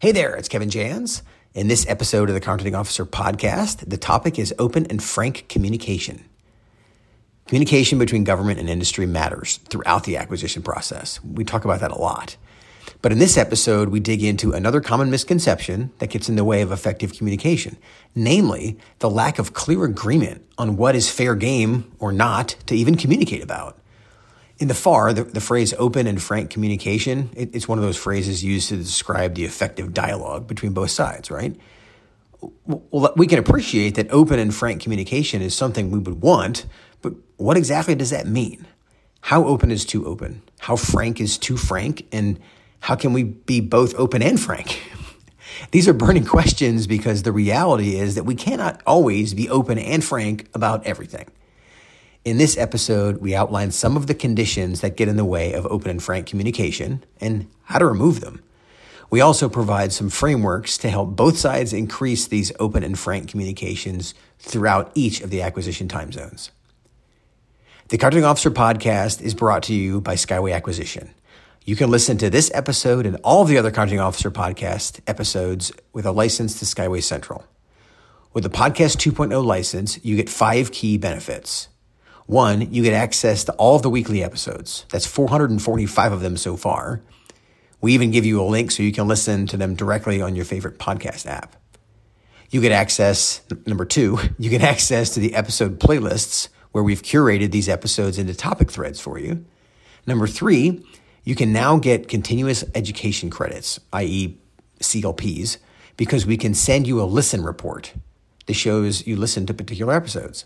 Hey there, it's Kevin Jans. In this episode of the Contracting Officer podcast, the topic is open and frank communication. Communication between government and industry matters throughout the acquisition process. We talk about that a lot. But in this episode, we dig into another common misconception that gets in the way of effective communication, namely the lack of clear agreement on what is fair game or not to even communicate about. In the FAR, the, the phrase open and frank communication, it, it's one of those phrases used to describe the effective dialogue between both sides, right? Well, we can appreciate that open and frank communication is something we would want, but what exactly does that mean? How open is too open? How frank is too frank? And how can we be both open and frank? These are burning questions because the reality is that we cannot always be open and frank about everything. In this episode, we outline some of the conditions that get in the way of open and frank communication and how to remove them. We also provide some frameworks to help both sides increase these open and frank communications throughout each of the acquisition time zones. The Contracting Officer podcast is brought to you by Skyway Acquisition. You can listen to this episode and all the other Contracting Officer podcast episodes with a license to Skyway Central. With the Podcast 2.0 license, you get five key benefits. One, you get access to all of the weekly episodes. That's 445 of them so far. We even give you a link so you can listen to them directly on your favorite podcast app. You get access, number two, you get access to the episode playlists where we've curated these episodes into topic threads for you. Number three, you can now get continuous education credits, i.e., CLPs, because we can send you a listen report that shows you listen to particular episodes.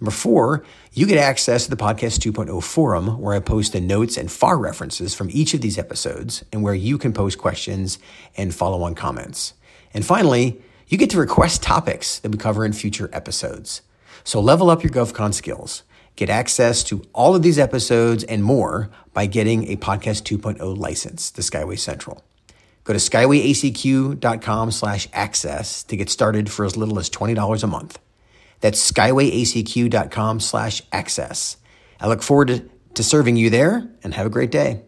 Number four, you get access to the Podcast 2.0 forum where I post the notes and FAR references from each of these episodes and where you can post questions and follow on comments. And finally, you get to request topics that we cover in future episodes. So level up your GovCon skills. Get access to all of these episodes and more by getting a Podcast 2.0 license to Skyway Central. Go to skywayacq.com slash access to get started for as little as $20 a month. That's skywayacq.com slash access. I look forward to, to serving you there and have a great day.